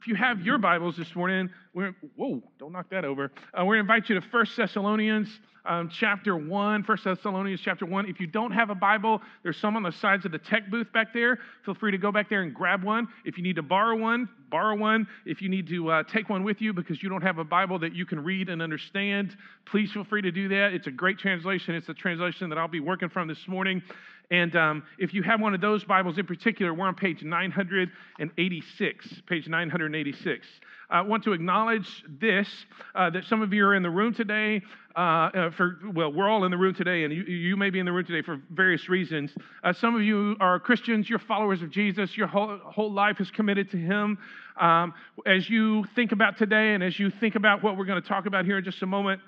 If you have your Bibles this morning, we're, whoa, don't knock that over. Uh, we're going to invite you to 1 Thessalonians um, chapter 1. 1 Thessalonians chapter 1. If you don't have a Bible, there's some on the sides of the tech booth back there. Feel free to go back there and grab one. If you need to borrow one, borrow one. If you need to uh, take one with you because you don't have a Bible that you can read and understand, please feel free to do that. It's a great translation. It's the translation that I'll be working from this morning. And um, if you have one of those Bibles in particular, we're on page 986. Page 986. I want to acknowledge this uh, that some of you are in the room today. Uh, uh, for well, we're all in the room today, and you, you may be in the room today for various reasons. Uh, some of you are Christians, you're followers of Jesus, your whole, whole life is committed to Him. Um, as you think about today, and as you think about what we're going to talk about here in just a moment,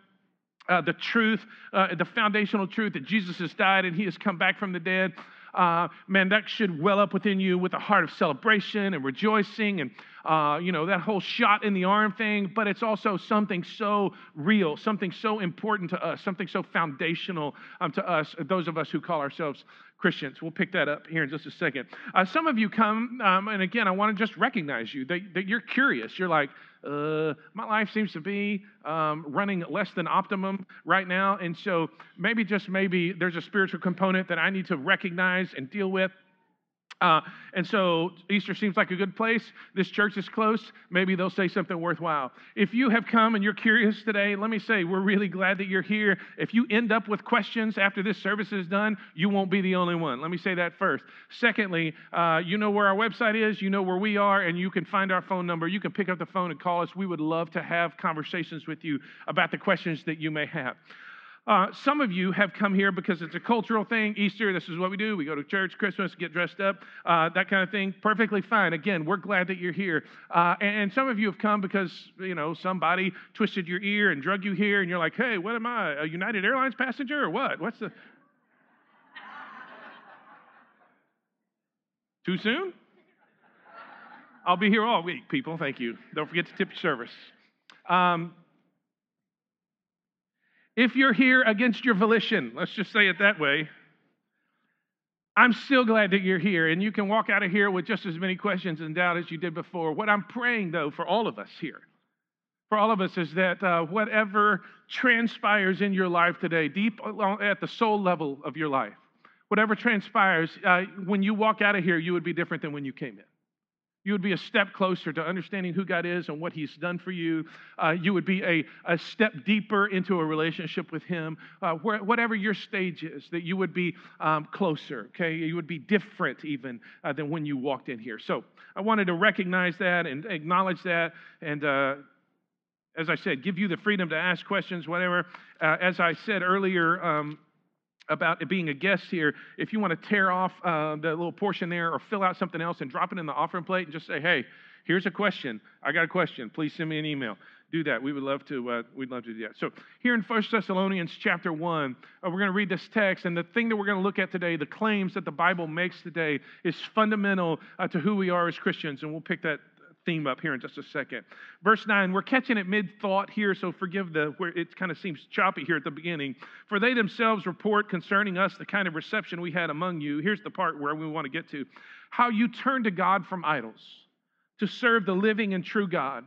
uh, the truth, uh, the foundational truth that Jesus has died and he has come back from the dead, uh, man, that should well up within you with a heart of celebration and rejoicing and, uh, you know, that whole shot in the arm thing. But it's also something so real, something so important to us, something so foundational um, to us, those of us who call ourselves Christians. We'll pick that up here in just a second. Uh, some of you come, um, and again, I want to just recognize you that, that you're curious. You're like, uh, my life seems to be um, running less than optimum right now. And so maybe, just maybe, there's a spiritual component that I need to recognize and deal with. Uh, and so Easter seems like a good place. This church is close. Maybe they'll say something worthwhile. If you have come and you're curious today, let me say we're really glad that you're here. If you end up with questions after this service is done, you won't be the only one. Let me say that first. Secondly, uh, you know where our website is, you know where we are, and you can find our phone number. You can pick up the phone and call us. We would love to have conversations with you about the questions that you may have. Uh, some of you have come here because it's a cultural thing. Easter, this is what we do. We go to church, Christmas, get dressed up, uh, that kind of thing. Perfectly fine. Again, we're glad that you're here. Uh, and, and, some of you have come because, you know, somebody twisted your ear and drug you here, and you're like, hey, what am I, a United Airlines passenger or what? What's the. Too soon? I'll be here all week, people. Thank you. Don't forget to tip your service. Um, if you're here against your volition, let's just say it that way, I'm still glad that you're here, and you can walk out of here with just as many questions and doubt as you did before. What I'm praying, though, for all of us here, for all of us, is that uh, whatever transpires in your life today, deep at the soul level of your life, whatever transpires, uh, when you walk out of here, you would be different than when you came in. You would be a step closer to understanding who God is and what He's done for you. Uh, you would be a, a step deeper into a relationship with Him. Uh, where, whatever your stage is, that you would be um, closer, okay? You would be different even uh, than when you walked in here. So I wanted to recognize that and acknowledge that. And uh, as I said, give you the freedom to ask questions, whatever. Uh, as I said earlier, um, about being a guest here, if you want to tear off uh, the little portion there or fill out something else and drop it in the offering plate and just say, hey, here's a question. I got a question. Please send me an email. Do that. We would love to. Uh, we'd love to do that. So here in 1 Thessalonians chapter one, uh, we're going to read this text, and the thing that we're going to look at today, the claims that the Bible makes today, is fundamental uh, to who we are as Christians, and we'll pick that theme up here in just a second. Verse 9, we're catching it mid thought here, so forgive the where it kind of seems choppy here at the beginning. For they themselves report concerning us the kind of reception we had among you. Here's the part where we want to get to how you turned to God from idols to serve the living and true God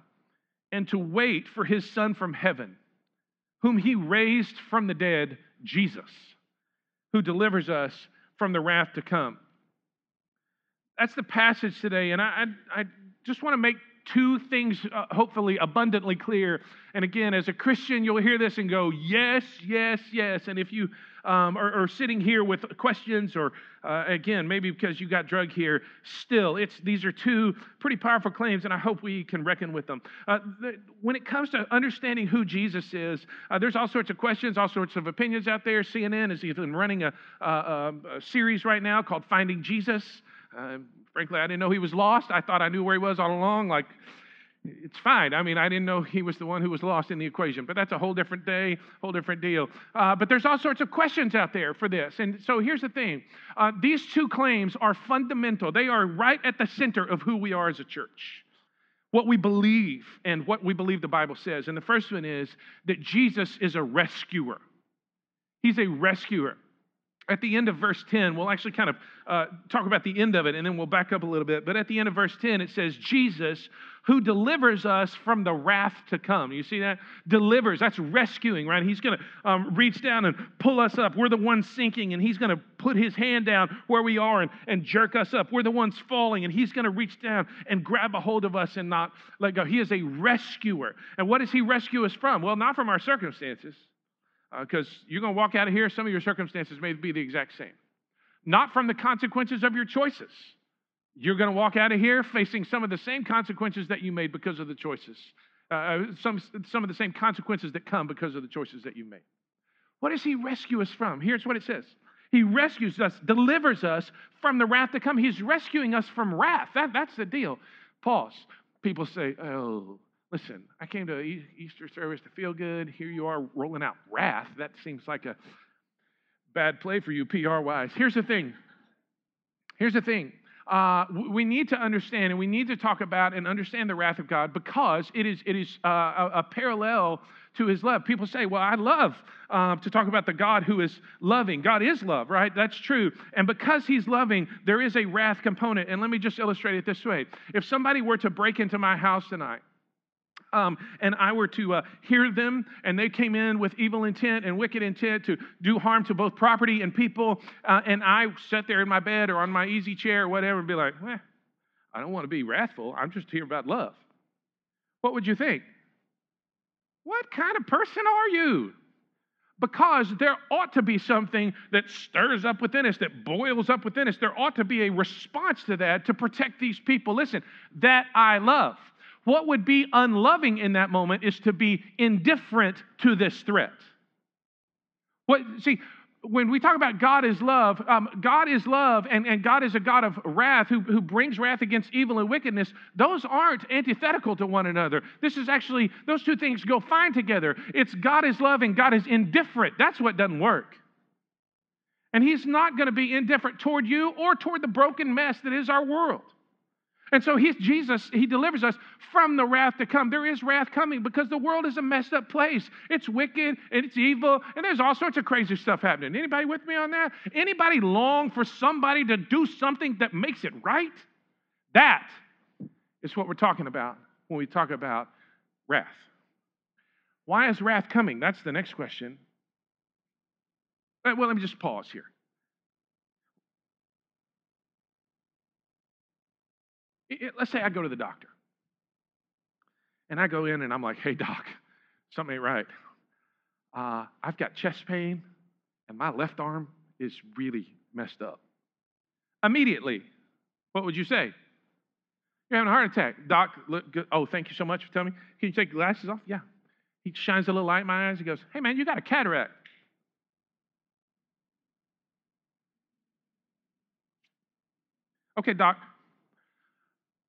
and to wait for his Son from heaven, whom he raised from the dead, Jesus, who delivers us from the wrath to come. That's the passage today, and I, I, I just want to make two things uh, hopefully abundantly clear. And again, as a Christian, you'll hear this and go, yes, yes, yes. And if you um, are, are, sitting here with questions, or uh, again, maybe because you got drug here, still, it's these are two pretty powerful claims, and I hope we can reckon with them. Uh, the, when it comes to understanding who Jesus is, uh, there's all sorts of questions, all sorts of opinions out there. CNN is even running a, a, a series right now called Finding Jesus. Frankly, I didn't know he was lost. I thought I knew where he was all along. Like, it's fine. I mean, I didn't know he was the one who was lost in the equation, but that's a whole different day, whole different deal. Uh, but there's all sorts of questions out there for this. And so here's the thing uh, these two claims are fundamental, they are right at the center of who we are as a church. What we believe and what we believe the Bible says. And the first one is that Jesus is a rescuer. He's a rescuer. At the end of verse 10, we'll actually kind of uh, talk about the end of it and then we'll back up a little bit. But at the end of verse 10, it says, Jesus, who delivers us from the wrath to come. You see that? Delivers, that's rescuing, right? He's going to um, reach down and pull us up. We're the ones sinking, and He's going to put His hand down where we are and, and jerk us up. We're the ones falling, and He's going to reach down and grab a hold of us and not let go. He is a rescuer. And what does He rescue us from? Well, not from our circumstances because uh, you're going to walk out of here, some of your circumstances may be the exact same. Not from the consequences of your choices. You're going to walk out of here facing some of the same consequences that you made because of the choices. Uh, uh, some, some of the same consequences that come because of the choices that you made. What does he rescue us from? Here's what it says He rescues us, delivers us from the wrath to come. He's rescuing us from wrath. That, that's the deal. Pause. People say, oh, Listen, I came to Easter service to feel good. Here you are rolling out wrath. That seems like a bad play for you, PR wise. Here's the thing. Here's the thing. Uh, we need to understand and we need to talk about and understand the wrath of God because it is, it is uh, a, a, parallel to his love. People say, Well, I love uh, to talk about the God who is loving. God is love, right? That's true. And because he's loving, there is a wrath component. And let me just illustrate it this way if somebody were to break into my house tonight, um, and I were to uh, hear them, and they came in with evil intent and wicked intent to do harm to both property and people, uh, and I sat there in my bed or on my easy chair or whatever and be like, well, I don't want to be wrathful. I'm just here about love. What would you think? What kind of person are you? Because there ought to be something that stirs up within us, that boils up within us. There ought to be a response to that to protect these people. Listen, that I love. What would be unloving in that moment is to be indifferent to this threat. What, see, when we talk about God is love, um, God is love and, and God is a God of wrath who, who brings wrath against evil and wickedness. Those aren't antithetical to one another. This is actually, those two things go fine together. It's God is love and God is indifferent. That's what doesn't work. And He's not going to be indifferent toward you or toward the broken mess that is our world. And so he's Jesus, he delivers us from the wrath to come. There is wrath coming because the world is a messed up place. It's wicked and it's evil, and there's all sorts of crazy stuff happening. Anybody with me on that? Anybody long for somebody to do something that makes it right? That is what we're talking about when we talk about wrath. Why is wrath coming? That's the next question. Uh, well, let me just pause here. Let's say I go to the doctor. And I go in and I'm like, hey, doc, something ain't right. Uh, I've got chest pain and my left arm is really messed up. Immediately, what would you say? You're having a heart attack. Doc, look good. Oh, thank you so much for telling me. Can you take your glasses off? Yeah. He shines a little light in my eyes. He goes, Hey, man, you got a cataract. Okay, doc,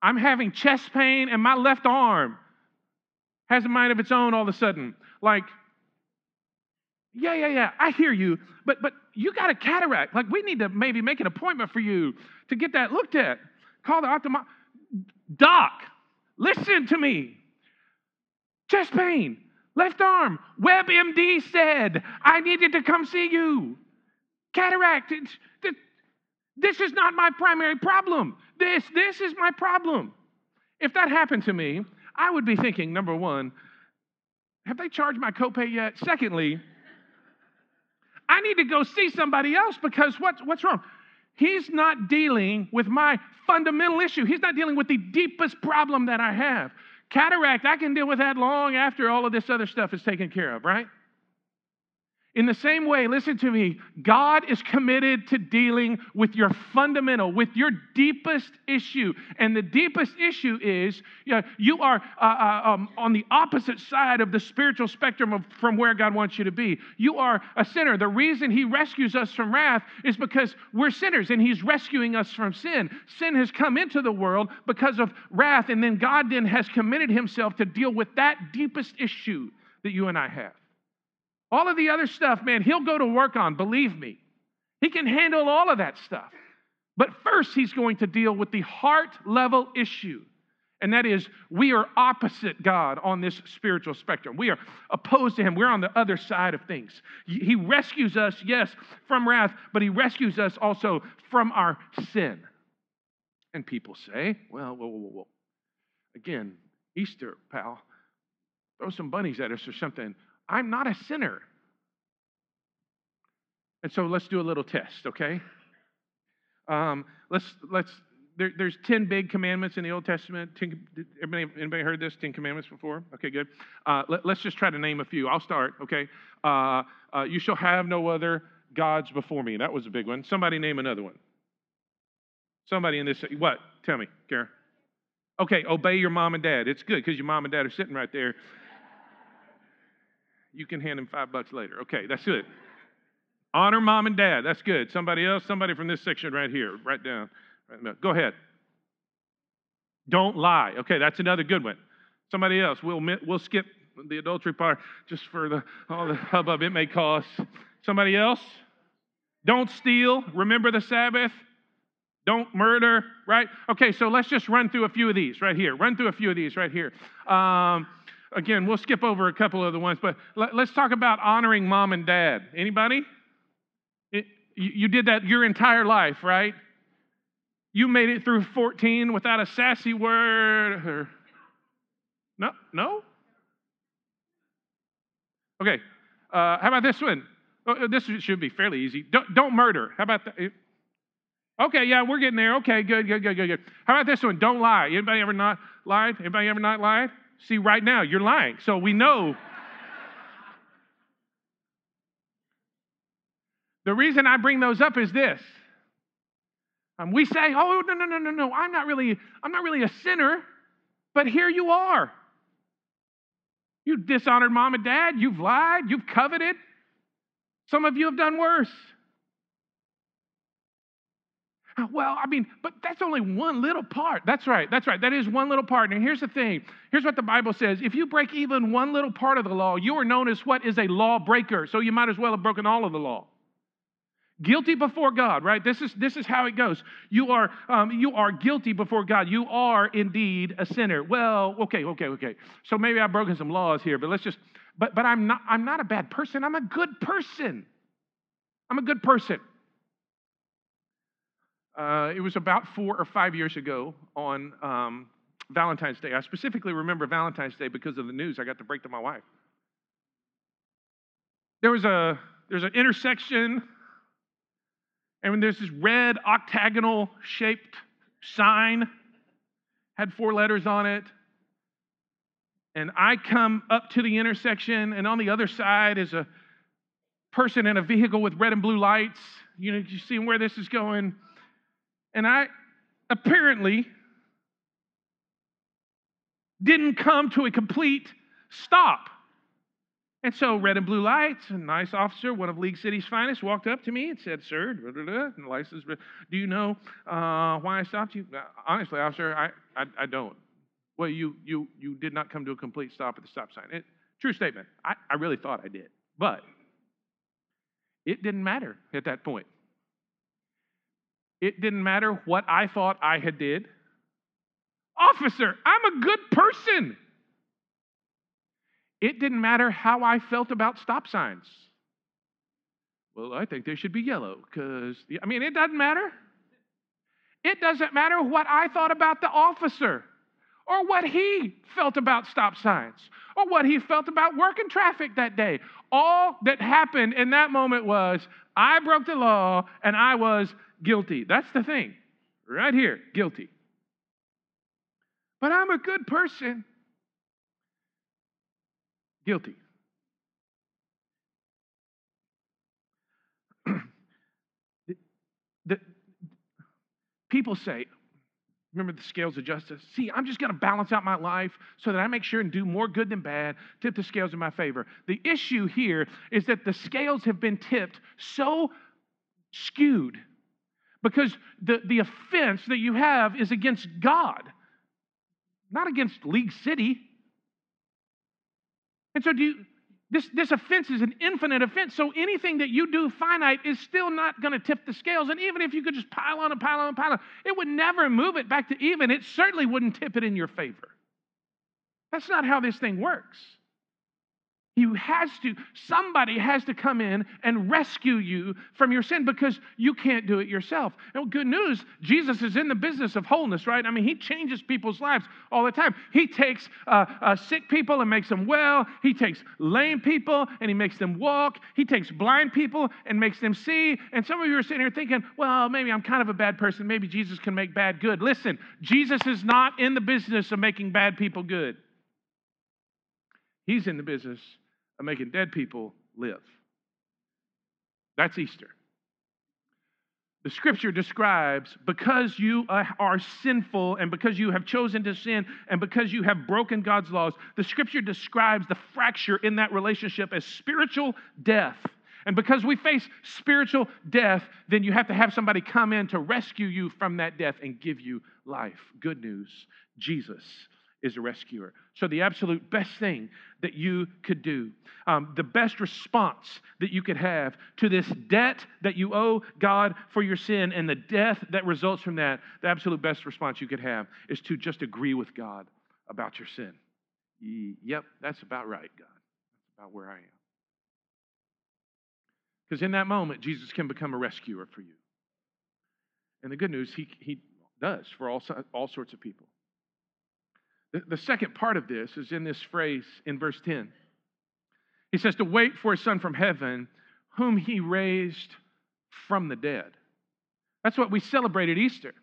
I'm having chest pain and my left arm has a mind of its own all of a sudden. Like, yeah, yeah, yeah, I hear you, but but you got a cataract. Like, we need to maybe make an appointment for you to get that looked at. Call the ophthalmologist. Doc, listen to me. Chest pain, left arm. WebMD said I needed to come see you. Cataract. This is not my primary problem. This, this is my problem. If that happened to me, I would be thinking number one, have they charged my copay yet? Secondly, I need to go see somebody else because what's, what's wrong? He's not dealing with my fundamental issue. He's not dealing with the deepest problem that I have. Cataract, I can deal with that long after all of this other stuff is taken care of, right? In the same way, listen to me, God is committed to dealing with your fundamental, with your deepest issue. And the deepest issue is you, know, you are uh, uh, um, on the opposite side of the spiritual spectrum of, from where God wants you to be. You are a sinner. The reason He rescues us from wrath is because we're sinners and He's rescuing us from sin. Sin has come into the world because of wrath, and then God then has committed Himself to deal with that deepest issue that you and I have. All of the other stuff, man, he'll go to work on, believe me. He can handle all of that stuff. But first, he's going to deal with the heart level issue. And that is, we are opposite God on this spiritual spectrum. We are opposed to Him. We're on the other side of things. He rescues us, yes, from wrath, but He rescues us also from our sin. And people say, well, whoa, whoa, whoa. Again, Easter, pal, throw some bunnies at us or something. I'm not a sinner. And so let's do a little test, okay? Um, let's let's there, there's 10 big commandments in the Old Testament. 10, anybody, anybody heard this? 10 commandments before? Okay, good. Uh, let, us just try to name a few. I'll start, okay? Uh, uh, you shall have no other gods before me. That was a big one. Somebody name another one. Somebody in this, what? Tell me, Karen. Okay, obey your mom and dad. It's good because your mom and dad are sitting right there. You can hand him five bucks later. Okay, that's good. Honor mom and dad. That's good. Somebody else, somebody from this section right here. Write down. Go ahead. Don't lie. Okay, that's another good one. Somebody else. We'll, we'll skip the adultery part just for the, all the hubbub it may cause. Somebody else? Don't steal. Remember the Sabbath. Don't murder, right? Okay, so let's just run through a few of these right here. Run through a few of these right here. Um, again, we'll skip over a couple of the ones, but let, us talk about honoring mom and dad. Anybody? You, you did that your entire life, right? You made it through 14 without a sassy word or no, no? Okay. Uh, how about this one? Oh, this should be fairly easy. Don't, don't murder. How about that? Okay, yeah, we're getting there. Okay, good, good, good, good, good. How about this one? Don't lie. Anybody ever not lied? Anybody ever not lied? See, right now you're lying. So we know. the reason I bring those up is this. Um, we say, "Oh no, no, no, no, no! I'm not really, I'm not really a sinner," but here you are. You dishonored mom and dad. You've lied. You've coveted. Some of you have done worse. Well, I mean, but that's only one little part. That's right. That's right. That is one little part. And here's the thing here's what the Bible says if you break even one little part of the law, you are known as what is a lawbreaker. So you might as well have broken all of the law. Guilty before God, right? This is this is how it goes. You are um, you are guilty before God. You are indeed a sinner. Well, okay, okay, okay. So maybe I've broken some laws here, but let's just. But but I'm not I'm not a bad person. I'm a good person. I'm a good person. Uh, it was about four or five years ago on um, Valentine's Day. I specifically remember Valentine's Day because of the news I got to break to my wife. There was a there's an intersection, and there's this red octagonal shaped sign, had four letters on it. And I come up to the intersection, and on the other side is a person in a vehicle with red and blue lights. You know, you see where this is going? And I apparently didn't come to a complete stop. And so, red and blue lights, a nice officer, one of League City's finest, walked up to me and said, Sir, and license, do you know uh, why I stopped you? Honestly, officer, I, I, I, don't. Well, you, you, you did not come to a complete stop at the stop sign. It, true statement. I, I really thought I did. But it didn't matter at that point. It didn't matter what I thought I had did. Officer, I'm a good person. It didn't matter how I felt about stop signs. Well, I think they should be yellow because, I mean, it doesn't matter. It doesn't matter what I thought about the officer or what he felt about stop signs or what he felt about working traffic that day. All that happened in that moment was I broke the law and I was guilty. That's the thing. Right here, guilty. But I'm a good person. Guilty. the, the, people say, remember the scales of justice? See, I'm just going to balance out my life so that I make sure and do more good than bad, tip the scales in my favor. The issue here is that the scales have been tipped so skewed because the, the offense that you have is against God, not against League City. And so, do you, This, this offense is an infinite offense. So anything that you do finite is still not going to tip the scales. And even if you could just pile on and pile on and pile on, it would never move it back to even. It certainly wouldn't tip it in your favor. That's not how this thing works. You has to, somebody has to come in and rescue you from your sin because you can't do it yourself. And good news, Jesus is in the business of wholeness, right? I mean, he changes people's lives all the time. He takes uh, uh, sick people and makes them well. He takes lame people and he makes them walk. He takes blind people and makes them see. And some of you are sitting here thinking, well, maybe I'm kind of a bad person. Maybe Jesus can make bad good. Listen, Jesus is not in the business of making bad people good. He's in the business of making dead people live. That's Easter. The scripture describes because you uh, are sinful and because you have chosen to sin and because you have broken God's laws, the scripture describes the fracture in that relationship as spiritual death. And because we face spiritual death, then you have to have somebody come in to rescue you from that death and give you life. Good news Jesus is a rescuer. So, the absolute best thing that you could do, um, the best response that you could have to this debt that you owe God for your sin and the death that results from that, the absolute best response you could have is to just agree with God about your sin. Yep, that's about right, God. That's about where I am. Because in that moment, Jesus can become a rescuer for you. And the good news, he, he does for all, all sorts of people. The, second part of this is in this phrase in verse 10. He says, To wait for a son from heaven, whom he raised from the dead. That's what we celebrate at Easter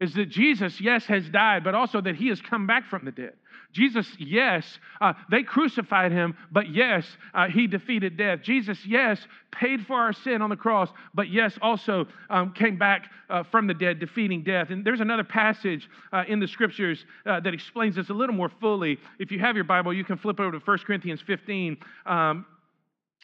is that Jesus, yes, has died, but also that he has come back from the dead. Jesus, yes, uh, they crucified him, but yes, uh, he defeated death. Jesus, yes, paid for our sin on the cross, but yes, also um, came back uh, from the dead, defeating death. And there's another passage uh, in the scriptures uh, that explains this a little more fully. If you have your Bible, you can flip over to 1 Corinthians 15. Um,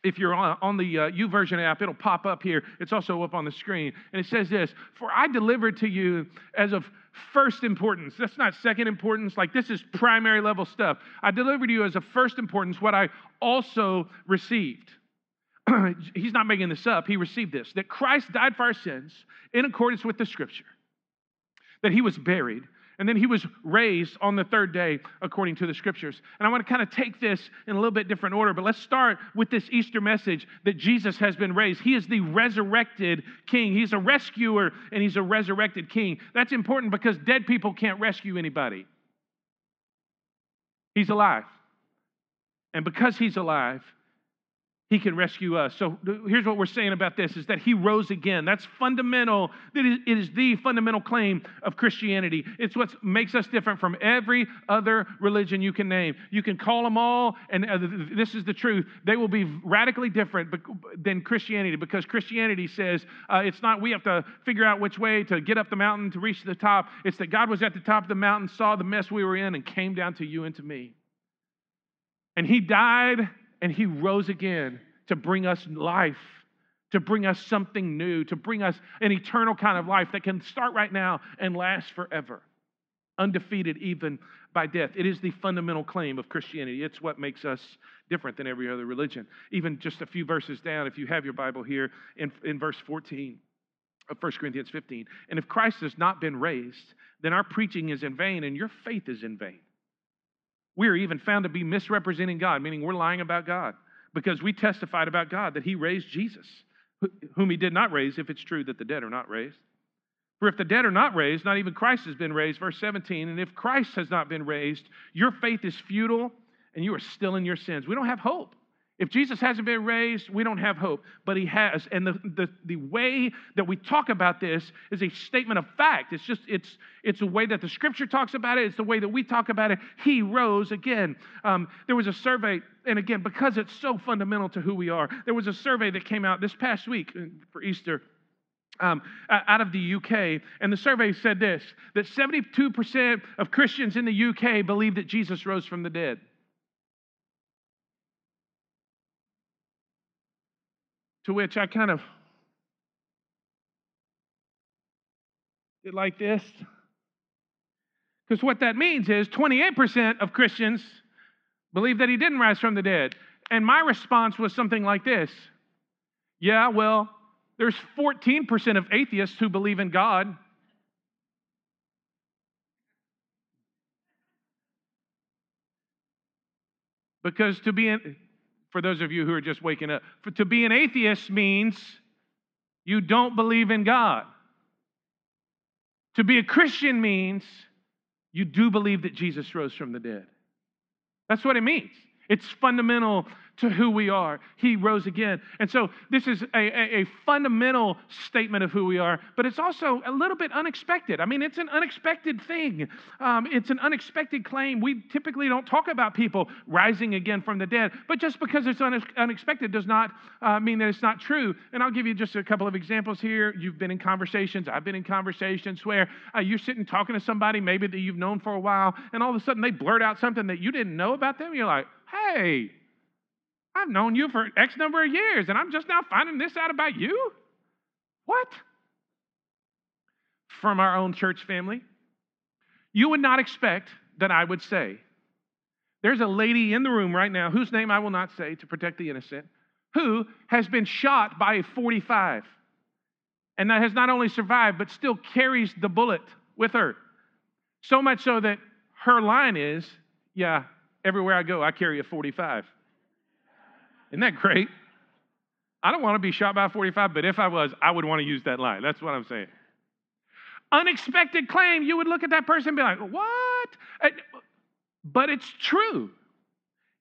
if you're on, the uh, YouVersion app, it'll pop up here. It's also up on the screen. And it says this For I delivered to you as of first importance. That's not second importance. Like, this is primary level stuff. I delivered to you as of first importance what I also received. He's not making this up. He received this that Christ died for our sins in accordance with the scripture, that he was buried and then he was raised on the third day according to the scriptures. And I want to kind of take this in a little bit different order, but let's start with this Easter message that Jesus has been raised. He is the resurrected king. He's a rescuer and he's a resurrected king. That's important because dead people can't rescue anybody. He's alive. And because he's alive, he can rescue us. So here's what we're saying about this is that he rose again. That's fundamental. It is the fundamental claim of Christianity. It's what makes us different from every other religion you can name. You can call them all, and uh, this is the truth. They will be radically different than Christianity because Christianity says uh, it's not we have to figure out which way to get up the mountain to reach the top. It's that God was at the top of the mountain, saw the mess we were in, and came down to you and to me. And he died and he rose again to bring us life, to bring us something new, to bring us an eternal kind of life that can start right now and last forever, undefeated even by death. It is the fundamental claim of Christianity. It's what makes us different than every other religion. Even just a few verses down, if you have your Bible here, in, in verse 14 of 1 Corinthians 15. And if Christ has not been raised, then our preaching is in vain and your faith is in vain. We are even found to be misrepresenting God, meaning we're lying about God because we testified about God that He raised Jesus, whom He did not raise, if it's true that the dead are not raised. For if the dead are not raised, not even Christ has been raised, verse 17, and if Christ has not been raised, your faith is futile and you are still in your sins. We don't have hope. If Jesus hasn't been raised, we don't have hope, but he has. And the, the, the way that we talk about this is a statement of fact. It's just, it's, it's a way that the scripture talks about it. It's the way that we talk about it. He rose again. Um, there was a survey, and again, because it's so fundamental to who we are, there was a survey that came out this past week uh, for Easter. Um, out of the UK, and the survey said this that 72% of Christians in the UK believe that Jesus rose from the dead. To which I kind of did like this. Because what that means is 28% of Christians believe that he didn't rise from the dead. And my response was something like this Yeah, well, there's 14% of atheists who believe in God. Because to be an, for those of you who are just waking up, for, to be an atheist means you don't believe in God. To be a Christian means you do believe that Jesus rose from the dead. That's what it means. It's fundamental to who we are. He rose again. And so this is a, a, a, fundamental statement of who we are, but it's also a little bit unexpected. I mean, it's an unexpected thing, um, it's an unexpected claim. We typically don't talk about people rising again from the dead, but just because it's unexpected does not uh, mean that it's not true. And I'll give you just a couple of examples here. You've been in conversations, I've been in conversations where uh, you're sitting talking to somebody maybe that you've known for a while, and all of a sudden they blurt out something that you didn't know about them. You're like, hey, I've known you for X number of years, and I'm just now finding this out about you? What? From our own church family. You would not expect that I would say, there's a lady in the room right now whose name I will not say to protect the innocent, who has been shot by a 45 and that has not only survived, but still carries the bullet with her. So much so that her line is, Yeah, everywhere I go, I carry a 45. Isn't that great? I don't want to be shot by 45, but if I was, I would want to use that line. That's what I'm saying. Unexpected claim, you would look at that person and be like, what? But it's true.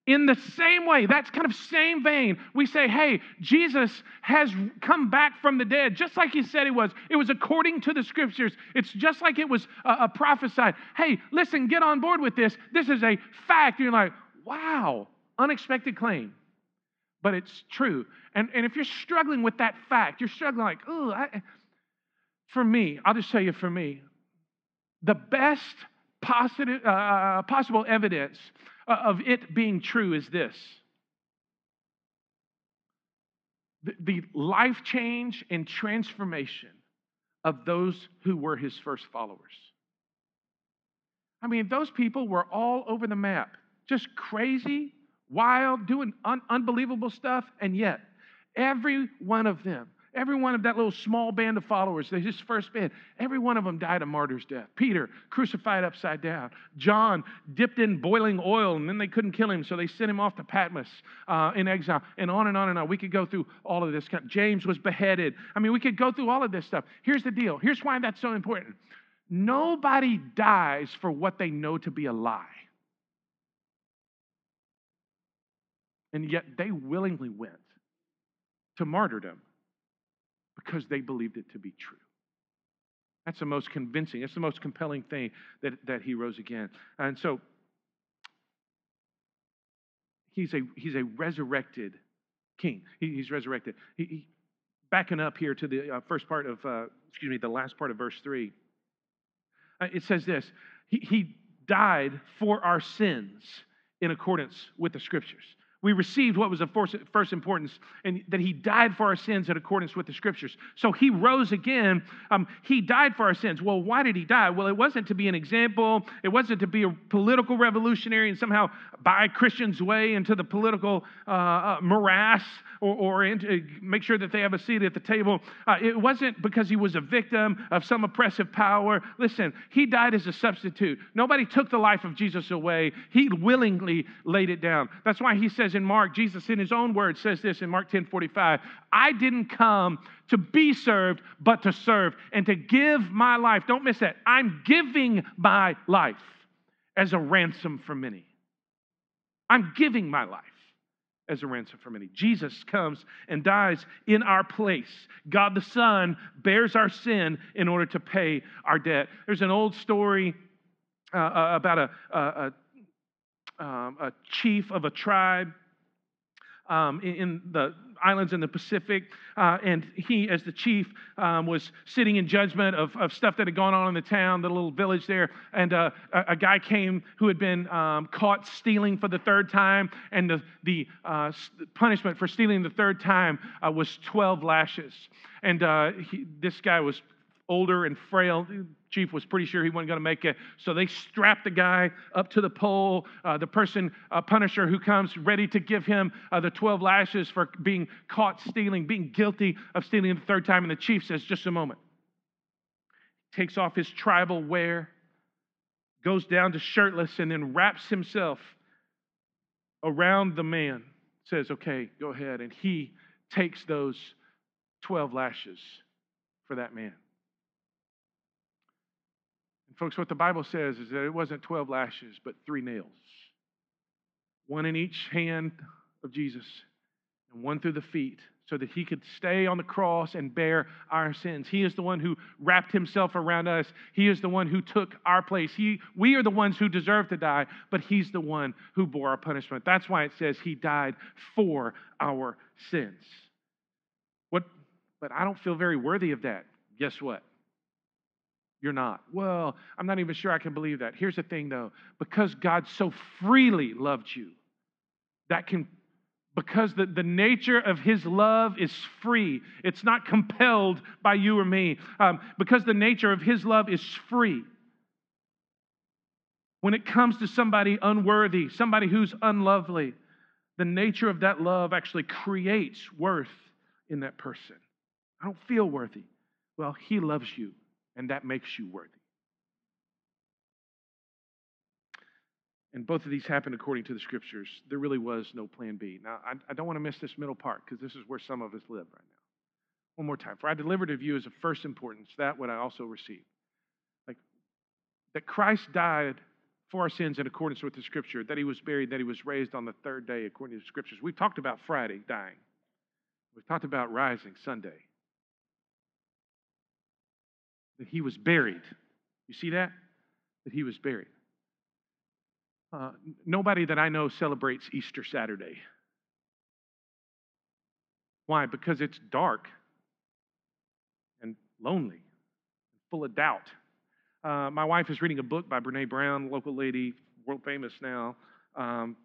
In the same way, that's kind of same vein, we say, hey, Jesus has come back from the dead, just like he said he was. It was according to the scriptures. It's just like it was uh, uh, prophesied. Hey, listen, get on board with this. This is a fact. You're like, wow, unexpected claim but it's true. And, and if you're struggling with that fact, you're struggling like, oh, for me, I'll just tell you for me, the best positive, uh, uh possible evidence of it being true is this the, the life change and transformation of those who were his first followers. I mean, those people were all over the map, just crazy, wild, doing un- unbelievable stuff, and yet every one of them, every one of that little small band of followers, they just first band, every one of them died a martyr's death. Peter, crucified upside down. John, dipped in boiling oil, and then they couldn't kill him, so they sent him off to Patmos uh, in exile, and on and on and on. We could go through all of this. James was beheaded. I mean, we could go through all of this stuff. Here's the deal. Here's why that's so important. Nobody dies for what they know to be a lie. And yet they willingly went to martyrdom because they believed it to be true. That's the most convincing, it's the most compelling thing that, that he rose again. And so he's a, he's a resurrected king. He, he's resurrected. He, he, backing up here to the uh, first part of, uh, excuse me, the last part of verse 3, uh, it says this he, he died for our sins in accordance with the scriptures we received what was of first importance, and that he died for our sins in accordance with the scriptures. So he rose again. Um, he died for our sins. Well, why did he die? Well, it wasn't to be an example, it wasn't to be a political revolutionary and somehow buy Christians' way into the political uh, uh, morass or, or into, make sure that they have a seat at the table. Uh, it wasn't because he was a victim of some oppressive power. Listen, he died as a substitute. Nobody took the life of Jesus away, he willingly laid it down. That's why he says, says in Mark, Jesus in his own words says this in Mark 10 45, I didn't come to be served, but to serve and to give my life. Don't miss that. I'm giving my life as a ransom for many. I'm giving my life as a ransom for many. Jesus comes and dies in our place. God the Son bears our sin in order to pay our debt. There's an old story uh, uh about a, a, um, a chief of a tribe um, in, in, the islands in the Pacific. Uh, and he, as the chief, um, was sitting in judgment of, of stuff that had gone on in the town, the little village there. And uh, a, a, guy came who had been um, caught stealing for the third time. And the, the uh, punishment for stealing the third time uh, was 12 lashes. And uh, he, this guy was older and frail. Chief was pretty sure he wasn't going to make it. So they strapped the guy up to the pole. Uh, the person, uh, Punisher, who comes ready to give him uh, the 12 lashes for being caught stealing, being guilty of stealing the third time. And the chief says, Just a moment. Takes off his tribal wear, goes down to shirtless, and then wraps himself around the man. Says, Okay, go ahead. And he takes those 12 lashes for that man. Folks, what the Bible says is that it wasn't 12 lashes, but three nails one in each hand of Jesus and one through the feet so that he could stay on the cross and bear our sins. He is the one who wrapped himself around us. He is the one who took our place. He, we are the ones who deserve to die, but he's the one who bore our punishment. That's why it says he died for our sins. What, but I don't feel very worthy of that. Guess what? You're not. Well, I'm not even sure I can believe that. Here's the thing though because God so freely loved you, that can because the, the nature of his love is free. It's not compelled by you or me. Um, because the nature of his love is free. When it comes to somebody unworthy, somebody who's unlovely, the nature of that love actually creates worth in that person. I don't feel worthy. Well, he loves you, and that makes you worthy. And both of these happened according to the scriptures. There really was no plan B. Now, I, I don't want to miss this middle part because this is where some of us live right now. One more time. For I delivered to you as of first importance that what I also received. Like that Christ died for our sins in accordance with the scripture, that he was buried, that he was raised on the third day according to the scriptures. We've talked about Friday dying. We've talked about rising Sunday. That he was buried. You see that? That he was buried. Uh, nobody that I know celebrates Easter Saturday. Why? Because it's dark and lonely, and full of doubt. Uh, my wife is reading a book by Brene Brown, local lady, world famous now. Um,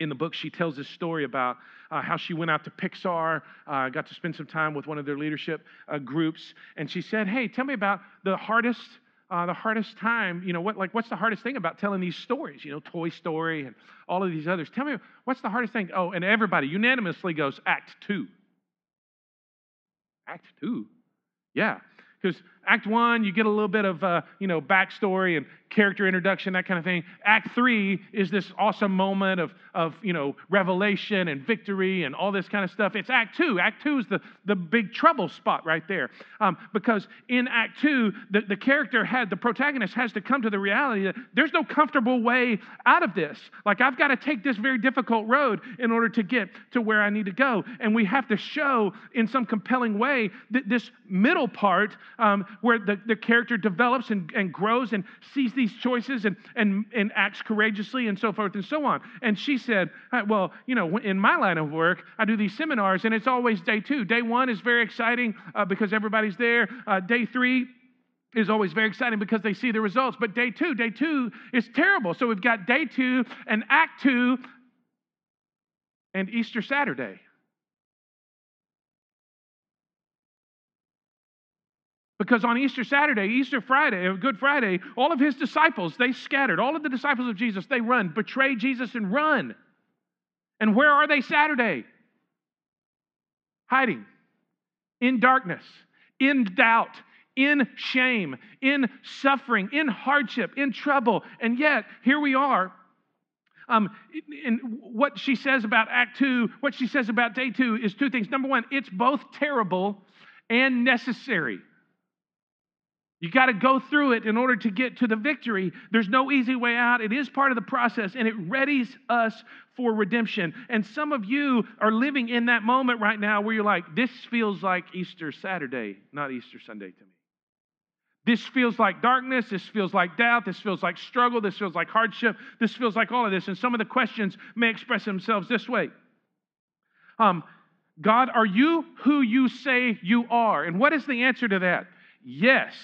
in the book, she tells this story about uh, how she went out to Pixar, uh, got to spend some time with one of their leadership uh, groups, and she said, "Hey, tell me about the hardest uh, the hardest time, you know, what, like, what's the hardest thing about telling these stories? You know, Toy Story and all of these others. Tell me, what's the hardest thing? Oh, and everybody unanimously goes, Act Two. Act Two? Yeah, because Act One, you get a little bit of, uh, you know, backstory and character introduction, that kind of thing. Act Three is this awesome moment of, of you know, revelation and victory and all this kind of stuff. It's Act Two. Act Two is the, the big trouble spot right there. Um, because in Act Two, the, the character had, the protagonist has to come to the reality that there's no comfortable way out of this. Like, I've got to take this very difficult road in order to get to where I need to go. And we have to show in some compelling way that this middle part um, where the, the character develops and, and grows and sees these choices and, and, and acts courageously and so forth and so on. And she said, uh, Well, you know, in my line of work, I do these seminars and it's always day two. Day one is very exciting uh, because everybody's there. Uh, day three, is always very exciting because they see the results. But day two, day two is terrible. So we've got day two and act two and Easter Saturday. Because on Easter Saturday, Easter Friday, Good Friday, all of his disciples, they scattered. All of the disciples of Jesus, they run, betray Jesus and run. And where are they Saturday? Hiding in darkness, in doubt, in shame, in suffering, in hardship, in trouble. And yet, here we are. Um, and what she says about Act Two, what she says about Day Two is two things. Number one, it's both terrible and necessary. You got to go through it in order to get to the victory. There's no easy way out. It is part of the process and it readies us for redemption. And some of you are living in that moment right now where you're like, this feels like Easter Saturday, not Easter Sunday to me. This feels like darkness. This feels like doubt. This feels like struggle. This feels like hardship. This feels like all of this. And some of the questions may express themselves this way um, God, are you who you say you are? And what is the answer to that? Yes.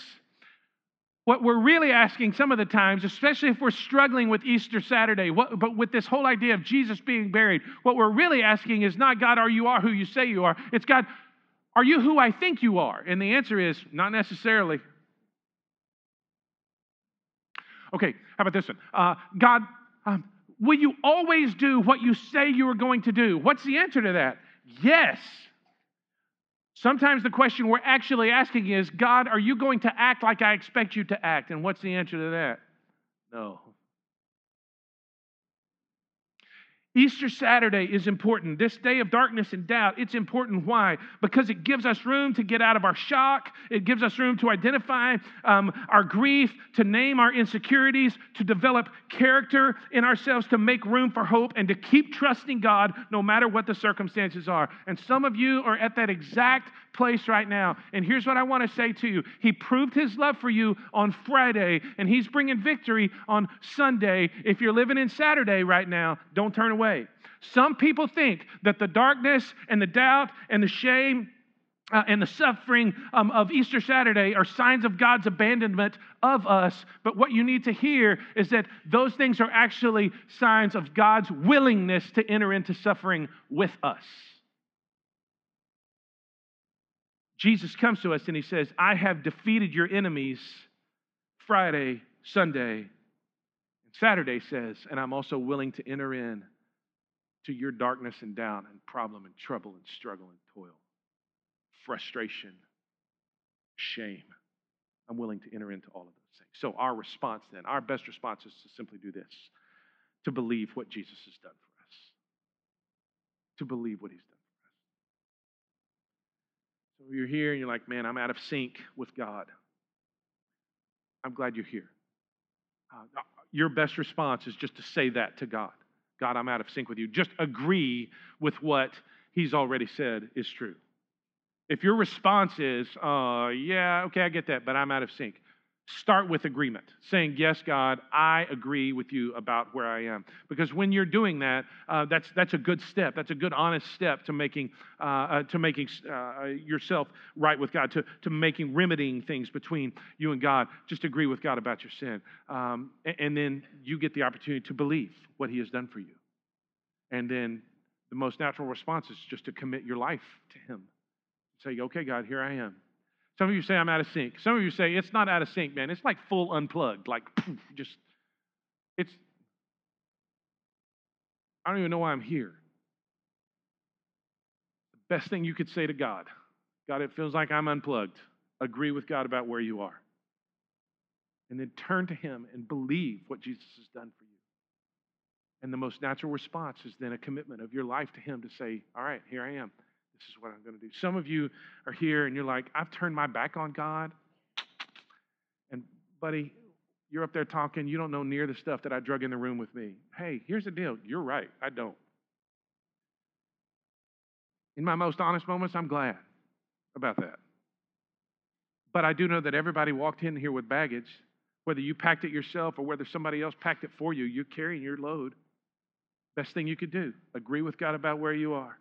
What we're really asking some of the times, especially if we're struggling with Easter Saturday, what, but with this whole idea of Jesus being buried, what we're really asking is not, God, are you are who you say you are? It's, God, Are you who I think you are? And the answer is not necessarily. Okay, how about this one? Uh, God, um, will you always do what you say you are going to do? What's the answer to that? Yes. Sometimes the question we're actually asking is God, are you going to act like I expect you to act? And what's the answer to that? No. Easter Saturday is important. This day of darkness and doubt, it's important. Why? Because it gives us room to get out of our shock. It gives us room to identify um, our grief, to name our insecurities, to develop character in ourselves, to make room for hope, and to keep trusting God no matter what the circumstances are. And some of you are at that exact place right now. And here's what I want to say to you He proved His love for you on Friday, and He's bringing victory on Sunday. If you're living in Saturday right now, don't turn away. Some people think that the darkness and the doubt and the shame uh, and the suffering um, of Easter Saturday are signs of God's abandonment of us. But what you need to hear is that those things are actually signs of God's willingness to enter into suffering with us. Jesus comes to us and he says, I have defeated your enemies Friday, Sunday, and Saturday says, and I'm also willing to enter in to your darkness and doubt and problem and trouble and struggle and toil, frustration, shame. I'm willing to enter into all of those things. So, our response then, our best response is to simply do this to believe what Jesus has done for us. To believe what he's done. So, you're here and you're like, man, I'm out of sync with God. I'm glad you're here. Uh, your best response is just to say that to God. God, I'm out of sync with you. Just agree with what he's already said is true. If your response is, uh, yeah, okay, I get that, but I'm out of sync, start with agreement, saying, Yes, God, I agree with you about where I am. Because when you're doing that, uh, that's, that's a good step. That's a good, honest step to making, uh, uh, to making uh, yourself right with God, to, to making, remedying things between you and God. Just agree with God about your sin. Um, and, and then you get the opportunity to believe what He has done for you. And then the most natural response is just to commit your life to Him. Say, okay, God, here I am. Some of you say I'm out of sync. Some of you say it's not out of sync, man. It's like full unplugged, like poof, just, it's, I don't even know why I'm here. The best thing you could say to God God, it feels like I'm unplugged. Agree with God about where you are. And then turn to Him and believe what Jesus has done for you. And the most natural response is then a commitment of your life to Him to say, All right, here I am. This is what I'm going to do. Some of you are here and you're like, I've turned my back on God. And, buddy, you're up there talking. You don't know near the stuff that I drug in the room with me. Hey, here's the deal. You're right. I don't. In my most honest moments, I'm glad about that. But I do know that everybody walked in here with baggage. Whether you packed it yourself or whether somebody else packed it for you, you're carrying your load. Best thing you could do agree with God about where you are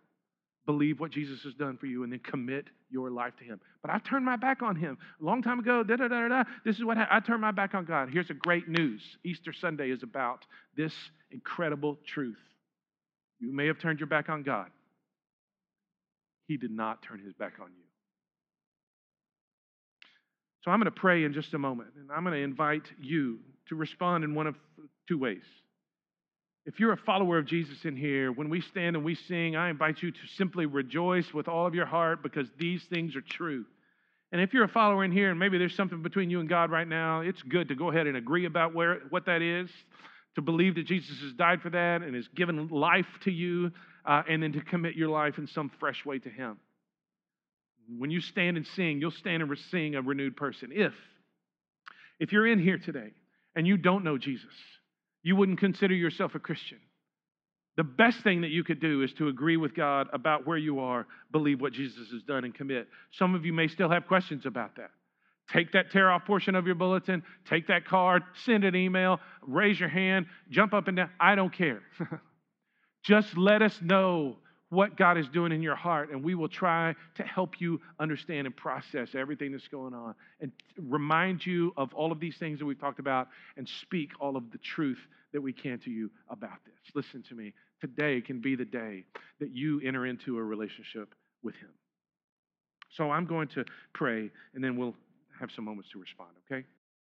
believe what Jesus has done for you and then commit your life to Him. But I've turned my back on Him a long time ago. Da, da, da, da, This is what I, I turned my back on God. Here's a great news Easter Sunday is about this incredible truth. You may have turned your back on God, He did not turn His back on you. So I'm going to pray in just a moment, and I'm going to invite you to respond in one of two ways. If you're a follower of Jesus in here, when we stand and we sing, I invite you to simply rejoice with all of your heart because these things are true. And if you're a follower in here and maybe there's something between you and God right now, it's good to go ahead and agree about where, what that is, to believe that Jesus has died for that and has given life to you, uh, and then to commit your life in some fresh way to Him. When you stand and sing, you'll stand and sing a renewed person. If, if you're in here today and you don't know Jesus, you wouldn't consider yourself a Christian. The best thing that you could do is to agree with God about where you are, believe what Jesus has done, and commit. Some of you may still have questions about that. Take that tear off portion of your bulletin, take that card, send an email, raise your hand, jump up and down. I don't care. Just let us know what God is doing in your heart, and we will try to help you understand and process everything that's going on and remind you of all of these things that we've talked about and speak all of the truth that we can to you about this. Listen to me. Today can be the day that you enter into a relationship with Him. So I'm going to pray, and then we'll have some moments to respond, okay?